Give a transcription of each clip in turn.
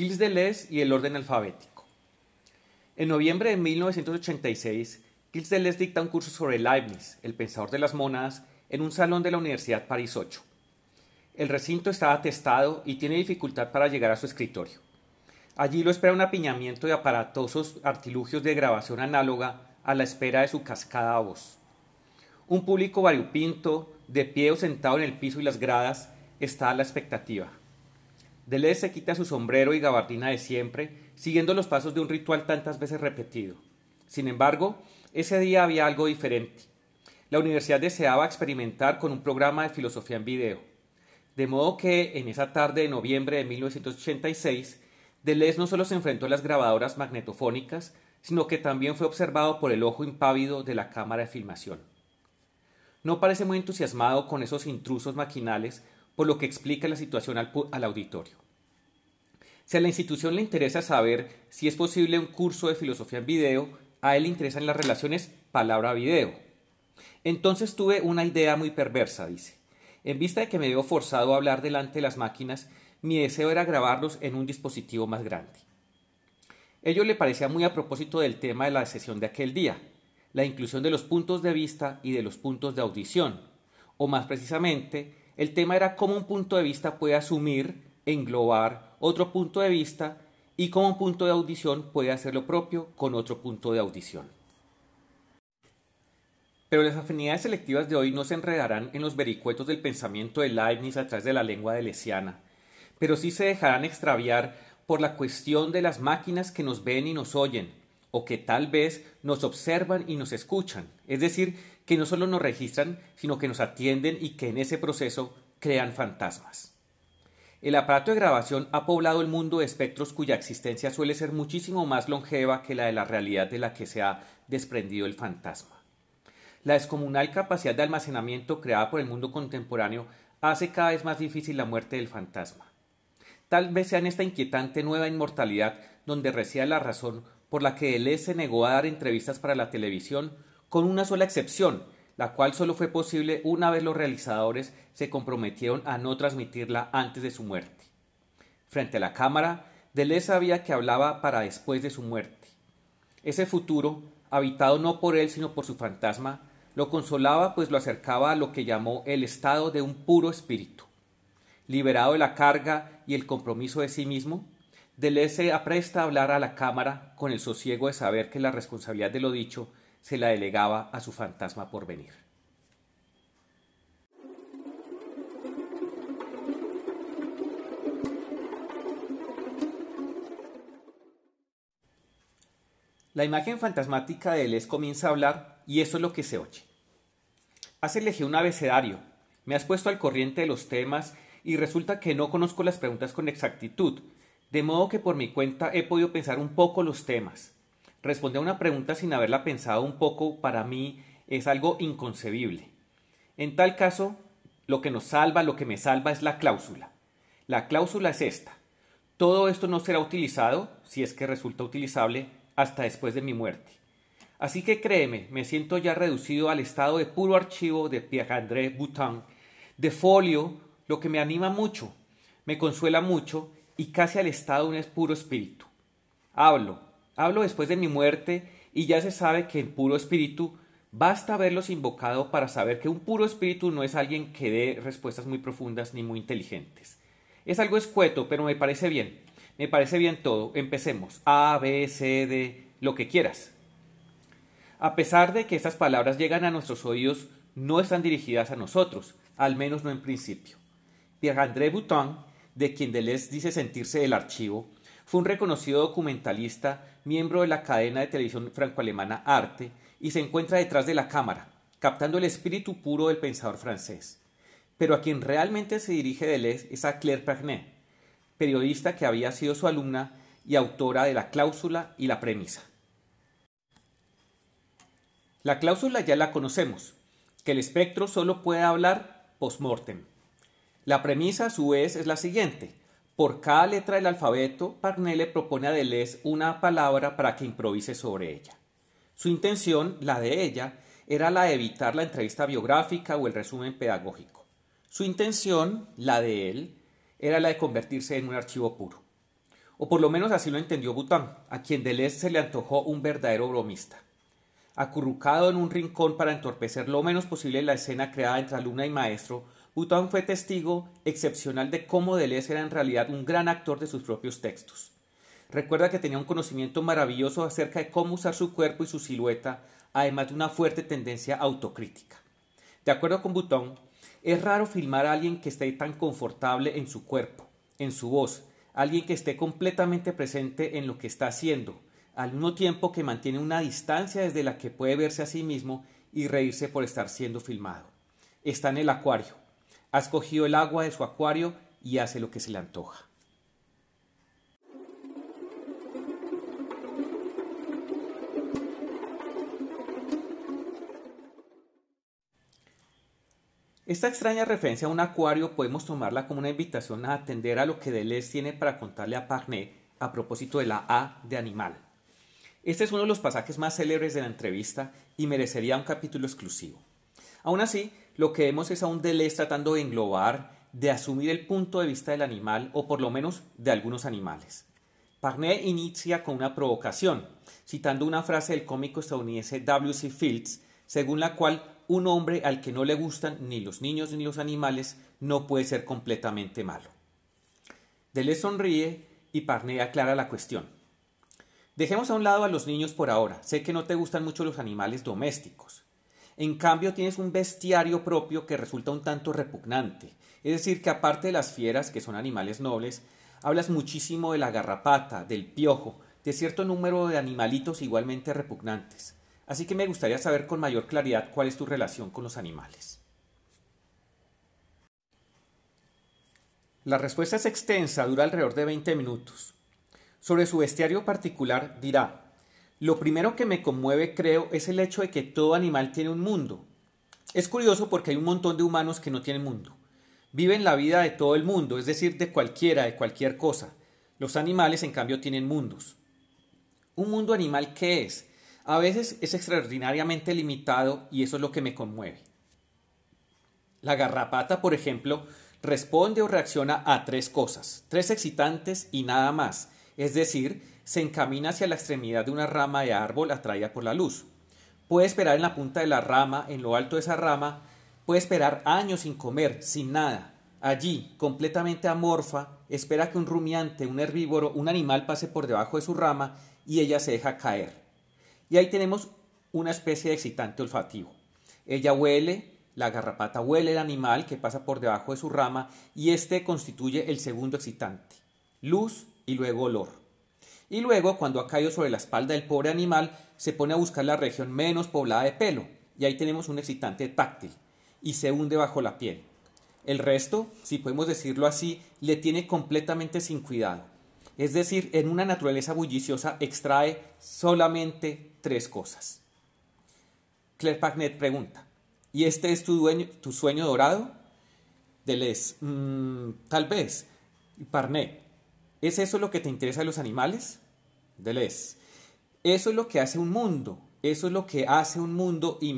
Gilles Deleuze y el orden alfabético. En noviembre de 1986, Gilles Deleuze dicta un curso sobre Leibniz, el pensador de las monadas, en un salón de la Universidad París 8. El recinto está atestado y tiene dificultad para llegar a su escritorio. Allí lo espera un apiñamiento de aparatosos artilugios de grabación análoga a la espera de su cascada voz. Un público variopinto, de pie o sentado en el piso y las gradas, está a la expectativa. Deleuze se quita su sombrero y gabardina de siempre, siguiendo los pasos de un ritual tantas veces repetido. Sin embargo, ese día había algo diferente. La universidad deseaba experimentar con un programa de filosofía en video. De modo que, en esa tarde de noviembre de 1986, Deleuze no solo se enfrentó a las grabadoras magnetofónicas, sino que también fue observado por el ojo impávido de la cámara de filmación. No parece muy entusiasmado con esos intrusos maquinales, por lo que explica la situación al, al auditorio. Si a la institución le interesa saber si es posible un curso de filosofía en video, a él le interesan las relaciones palabra-video. Entonces tuve una idea muy perversa, dice. En vista de que me veo forzado a hablar delante de las máquinas, mi deseo era grabarlos en un dispositivo más grande. Ello le parecía muy a propósito del tema de la sesión de aquel día, la inclusión de los puntos de vista y de los puntos de audición, o más precisamente, el tema era cómo un punto de vista puede asumir, englobar otro punto de vista y cómo un punto de audición puede hacer lo propio con otro punto de audición. Pero las afinidades selectivas de hoy no se enredarán en los vericuetos del pensamiento de Leibniz a través de la lengua de Lesiana, pero sí se dejarán extraviar por la cuestión de las máquinas que nos ven y nos oyen, o que tal vez nos observan y nos escuchan, es decir, que no solo nos registran, sino que nos atienden y que en ese proceso crean fantasmas. El aparato de grabación ha poblado el mundo de espectros cuya existencia suele ser muchísimo más longeva que la de la realidad de la que se ha desprendido el fantasma. La descomunal capacidad de almacenamiento creada por el mundo contemporáneo hace cada vez más difícil la muerte del fantasma. Tal vez sea en esta inquietante nueva inmortalidad donde resida la razón por la que Deleuze se negó a dar entrevistas para la televisión, con una sola excepción, la cual solo fue posible una vez los realizadores se comprometieron a no transmitirla antes de su muerte. Frente a la cámara, Deleuze sabía que hablaba para después de su muerte. Ese futuro, habitado no por él sino por su fantasma, lo consolaba pues lo acercaba a lo que llamó el estado de un puro espíritu. Liberado de la carga y el compromiso de sí mismo, Deleuze se apresta a hablar a la cámara con el sosiego de saber que la responsabilidad de lo dicho se la delegaba a su fantasma por venir. La imagen fantasmática de Deleuze comienza a hablar y eso es lo que se oye. Has elegido un abecedario, me has puesto al corriente de los temas y resulta que no conozco las preguntas con exactitud, de modo que por mi cuenta he podido pensar un poco los temas. Responder a una pregunta sin haberla pensado un poco para mí es algo inconcebible. En tal caso, lo que nos salva, lo que me salva es la cláusula. La cláusula es esta. Todo esto no será utilizado, si es que resulta utilizable, hasta después de mi muerte. Así que créeme, me siento ya reducido al estado de puro archivo de Pierre-André Boutin, de folio, lo que me anima mucho, me consuela mucho y casi al estado de un puro espíritu. Hablo, hablo después de mi muerte y ya se sabe que en puro espíritu basta haberlos invocado para saber que un puro espíritu no es alguien que dé respuestas muy profundas ni muy inteligentes. Es algo escueto, pero me parece bien. Me parece bien todo. Empecemos. A, B, C, D, lo que quieras. A pesar de que estas palabras llegan a nuestros oídos, no están dirigidas a nosotros, al menos no en principio. Pierre-André Boutin, de quien Deleuze dice sentirse el archivo, fue un reconocido documentalista, miembro de la cadena de televisión franco-alemana Arte, y se encuentra detrás de la cámara, captando el espíritu puro del pensador francés. Pero a quien realmente se dirige Deleuze es a Claire Pernet, periodista que había sido su alumna y autora de la cláusula y la premisa. La cláusula ya la conocemos, que el espectro solo puede hablar post-mortem. La premisa a su vez es la siguiente. Por cada letra del alfabeto, Parnell le propone a Deleuze una palabra para que improvise sobre ella. Su intención, la de ella, era la de evitar la entrevista biográfica o el resumen pedagógico. Su intención, la de él, era la de convertirse en un archivo puro. O por lo menos así lo entendió Bután, a quien Deleuze se le antojó un verdadero bromista. Acurrucado en un rincón para entorpecer lo menos posible la escena creada entre alumna y maestro, Bután fue testigo excepcional de cómo Deleuze era en realidad un gran actor de sus propios textos. Recuerda que tenía un conocimiento maravilloso acerca de cómo usar su cuerpo y su silueta, además de una fuerte tendencia autocrítica. De acuerdo con Butón, es raro filmar a alguien que esté tan confortable en su cuerpo, en su voz, alguien que esté completamente presente en lo que está haciendo, al mismo tiempo que mantiene una distancia desde la que puede verse a sí mismo y reírse por estar siendo filmado. Está en el acuario. Ha escogido el agua de su acuario y hace lo que se le antoja. Esta extraña referencia a un acuario podemos tomarla como una invitación a atender a lo que Deleuze tiene para contarle a Parnay a propósito de la A de animal. Este es uno de los pasajes más célebres de la entrevista y merecería un capítulo exclusivo. Aún así, lo que vemos es a un Deleuze tratando de englobar, de asumir el punto de vista del animal o por lo menos de algunos animales. Parnay inicia con una provocación, citando una frase del cómico estadounidense W.C. Fields, según la cual un hombre al que no le gustan ni los niños ni los animales no puede ser completamente malo. Deleuze sonríe y Parnay aclara la cuestión. Dejemos a un lado a los niños por ahora. Sé que no te gustan mucho los animales domésticos. En cambio, tienes un bestiario propio que resulta un tanto repugnante. Es decir, que aparte de las fieras, que son animales nobles, hablas muchísimo de la garrapata, del piojo, de cierto número de animalitos igualmente repugnantes. Así que me gustaría saber con mayor claridad cuál es tu relación con los animales. La respuesta es extensa, dura alrededor de 20 minutos. Sobre su bestiario particular dirá, lo primero que me conmueve creo es el hecho de que todo animal tiene un mundo. Es curioso porque hay un montón de humanos que no tienen mundo. Viven la vida de todo el mundo, es decir, de cualquiera, de cualquier cosa. Los animales, en cambio, tienen mundos. ¿Un mundo animal qué es? A veces es extraordinariamente limitado y eso es lo que me conmueve. La garrapata, por ejemplo, responde o reacciona a tres cosas, tres excitantes y nada más, es decir, se encamina hacia la extremidad de una rama de árbol atraída por la luz. Puede esperar en la punta de la rama, en lo alto de esa rama, puede esperar años sin comer, sin nada. Allí, completamente amorfa, espera que un rumiante, un herbívoro, un animal pase por debajo de su rama y ella se deja caer. Y ahí tenemos una especie de excitante olfativo. Ella huele, la garrapata huele el animal que pasa por debajo de su rama y este constituye el segundo excitante, luz y luego olor. Y luego, cuando ha caído sobre la espalda del pobre animal, se pone a buscar la región menos poblada de pelo, y ahí tenemos un excitante táctil, y se hunde bajo la piel. El resto, si podemos decirlo así, le tiene completamente sin cuidado. Es decir, en una naturaleza bulliciosa extrae solamente tres cosas. Claire Pagnet pregunta, ¿y este es tu, tu sueño dorado? Deleuze, mm, tal vez. Parnet, ¿es eso lo que te interesa de los animales? Deleuze, eso es lo que hace un mundo, eso es lo que hace un mundo y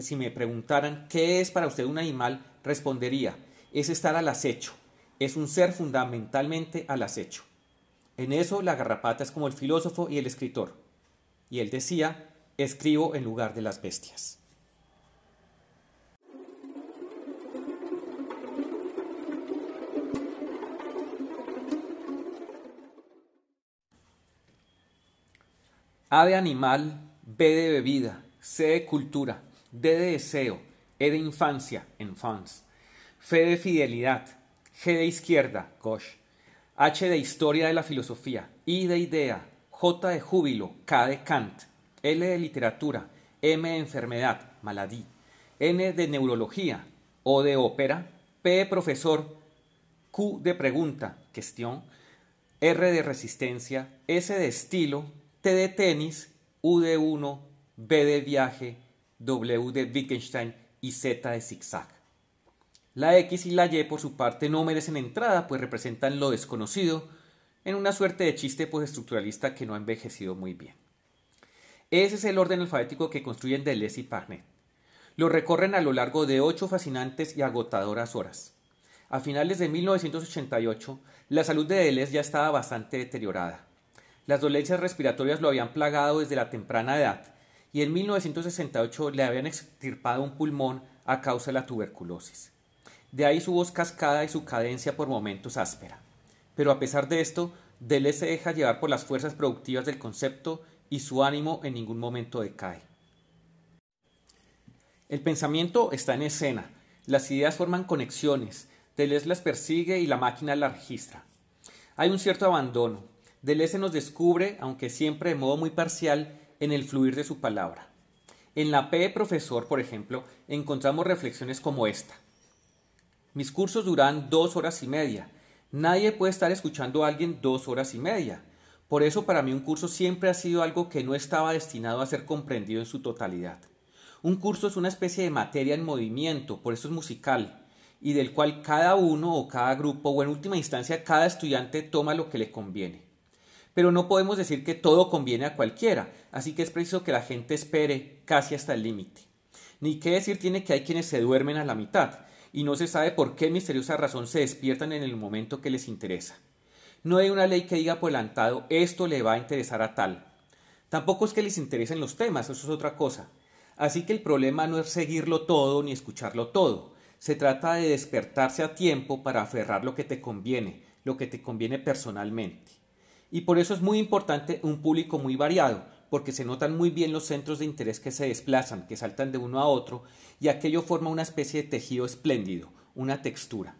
si me preguntaran qué es para usted un animal, respondería, es estar al acecho, es un ser fundamentalmente al acecho. En eso la garrapata es como el filósofo y el escritor y él decía, escribo en lugar de las bestias. A de animal, B de bebida, C de cultura, D de deseo, E de infancia, enfance, F de fidelidad, G de izquierda, gauche, H de historia de la filosofía, I de idea, J de júbilo, K de Kant, L de literatura, M de enfermedad, maladí, N de neurología, O de ópera, P de profesor, Q de pregunta, cuestión, R de resistencia, S de estilo, T de tenis, U de uno, B de viaje, W de Wittgenstein y Z de zigzag. La X y la Y por su parte no merecen entrada, pues representan lo desconocido, en una suerte de chiste postestructuralista que no ha envejecido muy bien. Ese es el orden alfabético que construyen Deleuze y Parnet. Lo recorren a lo largo de ocho fascinantes y agotadoras horas. A finales de 1988, la salud de Deleuze ya estaba bastante deteriorada. Las dolencias respiratorias lo habían plagado desde la temprana edad y en 1968 le habían extirpado un pulmón a causa de la tuberculosis. De ahí su voz cascada y su cadencia por momentos áspera. Pero a pesar de esto, Deleuze se deja llevar por las fuerzas productivas del concepto y su ánimo en ningún momento decae. El pensamiento está en escena, las ideas forman conexiones, Deleuze las persigue y la máquina las registra. Hay un cierto abandono. Deleuze nos descubre, aunque siempre de modo muy parcial, en el fluir de su palabra. En la P de profesor, por ejemplo, encontramos reflexiones como esta. Mis cursos duran dos horas y media. Nadie puede estar escuchando a alguien dos horas y media. Por eso para mí un curso siempre ha sido algo que no estaba destinado a ser comprendido en su totalidad. Un curso es una especie de materia en movimiento, por eso es musical, y del cual cada uno o cada grupo o en última instancia cada estudiante toma lo que le conviene. Pero no podemos decir que todo conviene a cualquiera, así que es preciso que la gente espere casi hasta el límite. Ni qué decir tiene que hay quienes se duermen a la mitad, y no se sabe por qué misteriosa razón se despiertan en el momento que les interesa. No hay una ley que diga por adelantado esto le va a interesar a tal. Tampoco es que les interesen los temas, eso es otra cosa. Así que el problema no es seguirlo todo ni escucharlo todo, se trata de despertarse a tiempo para aferrar lo que te conviene, lo que te conviene personalmente. Y por eso es muy importante un público muy variado, porque se notan muy bien los centros de interés que se desplazan, que saltan de uno a otro, y aquello forma una especie de tejido espléndido, una textura.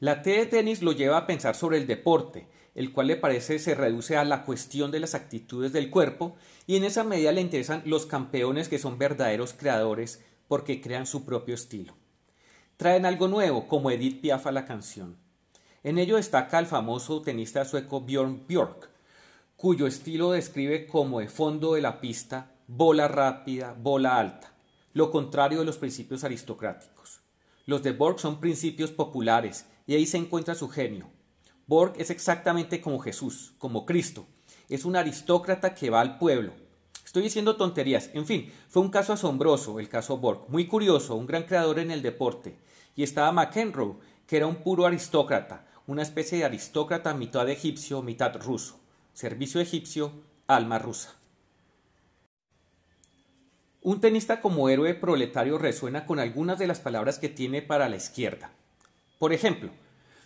La T de tenis lo lleva a pensar sobre el deporte, el cual le parece se reduce a la cuestión de las actitudes del cuerpo y en esa medida le interesan los campeones que son verdaderos creadores porque crean su propio estilo. Traen algo nuevo, como Edith Piaf a la canción. En ello destaca el famoso tenista sueco Björn Björk, cuyo estilo describe como de fondo de la pista bola rápida, bola alta, lo contrario de los principios aristocráticos. Los de Borg son principios populares y ahí se encuentra su genio, Borg es exactamente como Jesús, como Cristo. Es un aristócrata que va al pueblo. Estoy diciendo tonterías. En fin, fue un caso asombroso el caso Borg, muy curioso, un gran creador en el deporte. Y estaba McEnroe, que era un puro aristócrata, una especie de aristócrata mitad egipcio, mitad ruso. Servicio egipcio, alma rusa. Un tenista como héroe proletario resuena con algunas de las palabras que tiene para la izquierda. Por ejemplo,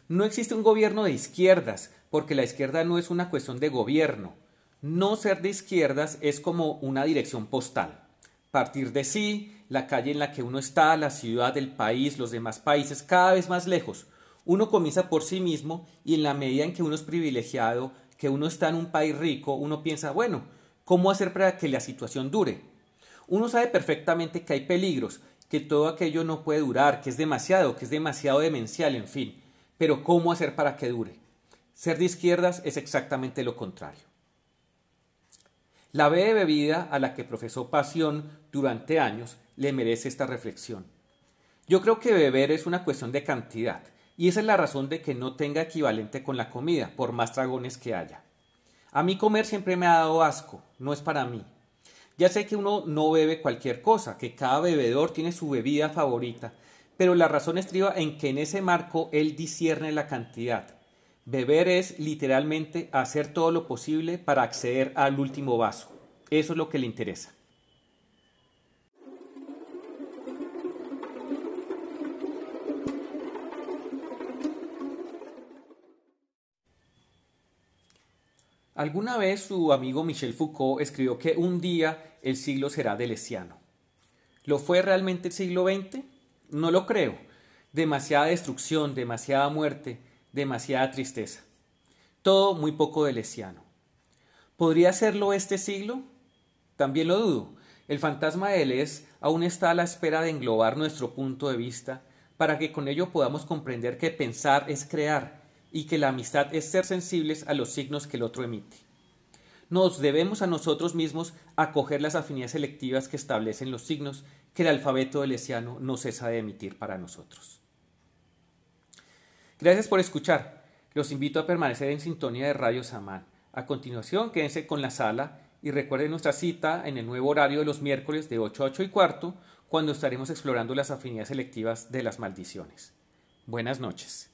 no existe un gobierno de izquierdas, porque la izquierda no es una cuestión de gobierno. No ser de izquierdas es como una dirección postal. Partir de sí, la calle en la que uno está, la ciudad, el país, los demás países, cada vez más lejos. Uno comienza por sí mismo y en la medida en que uno es privilegiado, que uno está en un país rico, uno piensa, bueno, ¿cómo hacer para que la situación dure? Uno sabe perfectamente que hay peligros, que todo aquello no puede durar, que es demasiado, que es demasiado demencial, en fin. Pero ¿cómo hacer para que dure? Ser de izquierdas es exactamente lo contrario. La B bebida a la que profesó pasión durante años le merece esta reflexión. Yo creo que beber es una cuestión de cantidad, y esa es la razón de que no tenga equivalente con la comida, por más dragones que haya. A mí comer siempre me ha dado asco, no es para mí. Ya sé que uno no bebe cualquier cosa, que cada bebedor tiene su bebida favorita, pero la razón estriba en que en ese marco él discierne la cantidad. Beber es literalmente hacer todo lo posible para acceder al último vaso. Eso es lo que le interesa. Alguna vez su amigo Michel Foucault escribió que un día el siglo será delesiano. ¿Lo fue realmente el siglo XX? No lo creo. Demasiada destrucción, demasiada muerte, demasiada tristeza. Todo muy poco delesiano. ¿Podría serlo este siglo? También lo dudo. El fantasma de Deleuze aún está a la espera de englobar nuestro punto de vista para que con ello podamos comprender que pensar es crear y que la amistad es ser sensibles a los signos que el otro emite. Nos debemos a nosotros mismos acoger las afinidades selectivas que establecen los signos que el alfabeto delesiano no cesa de emitir para nosotros. Gracias por escuchar. Los invito a permanecer en sintonía de Radio Samán. A continuación, quédense con la sala y recuerden nuestra cita en el nuevo horario de los miércoles de 8 a 8 y cuarto, cuando estaremos explorando las afinidades selectivas de las maldiciones. Buenas noches.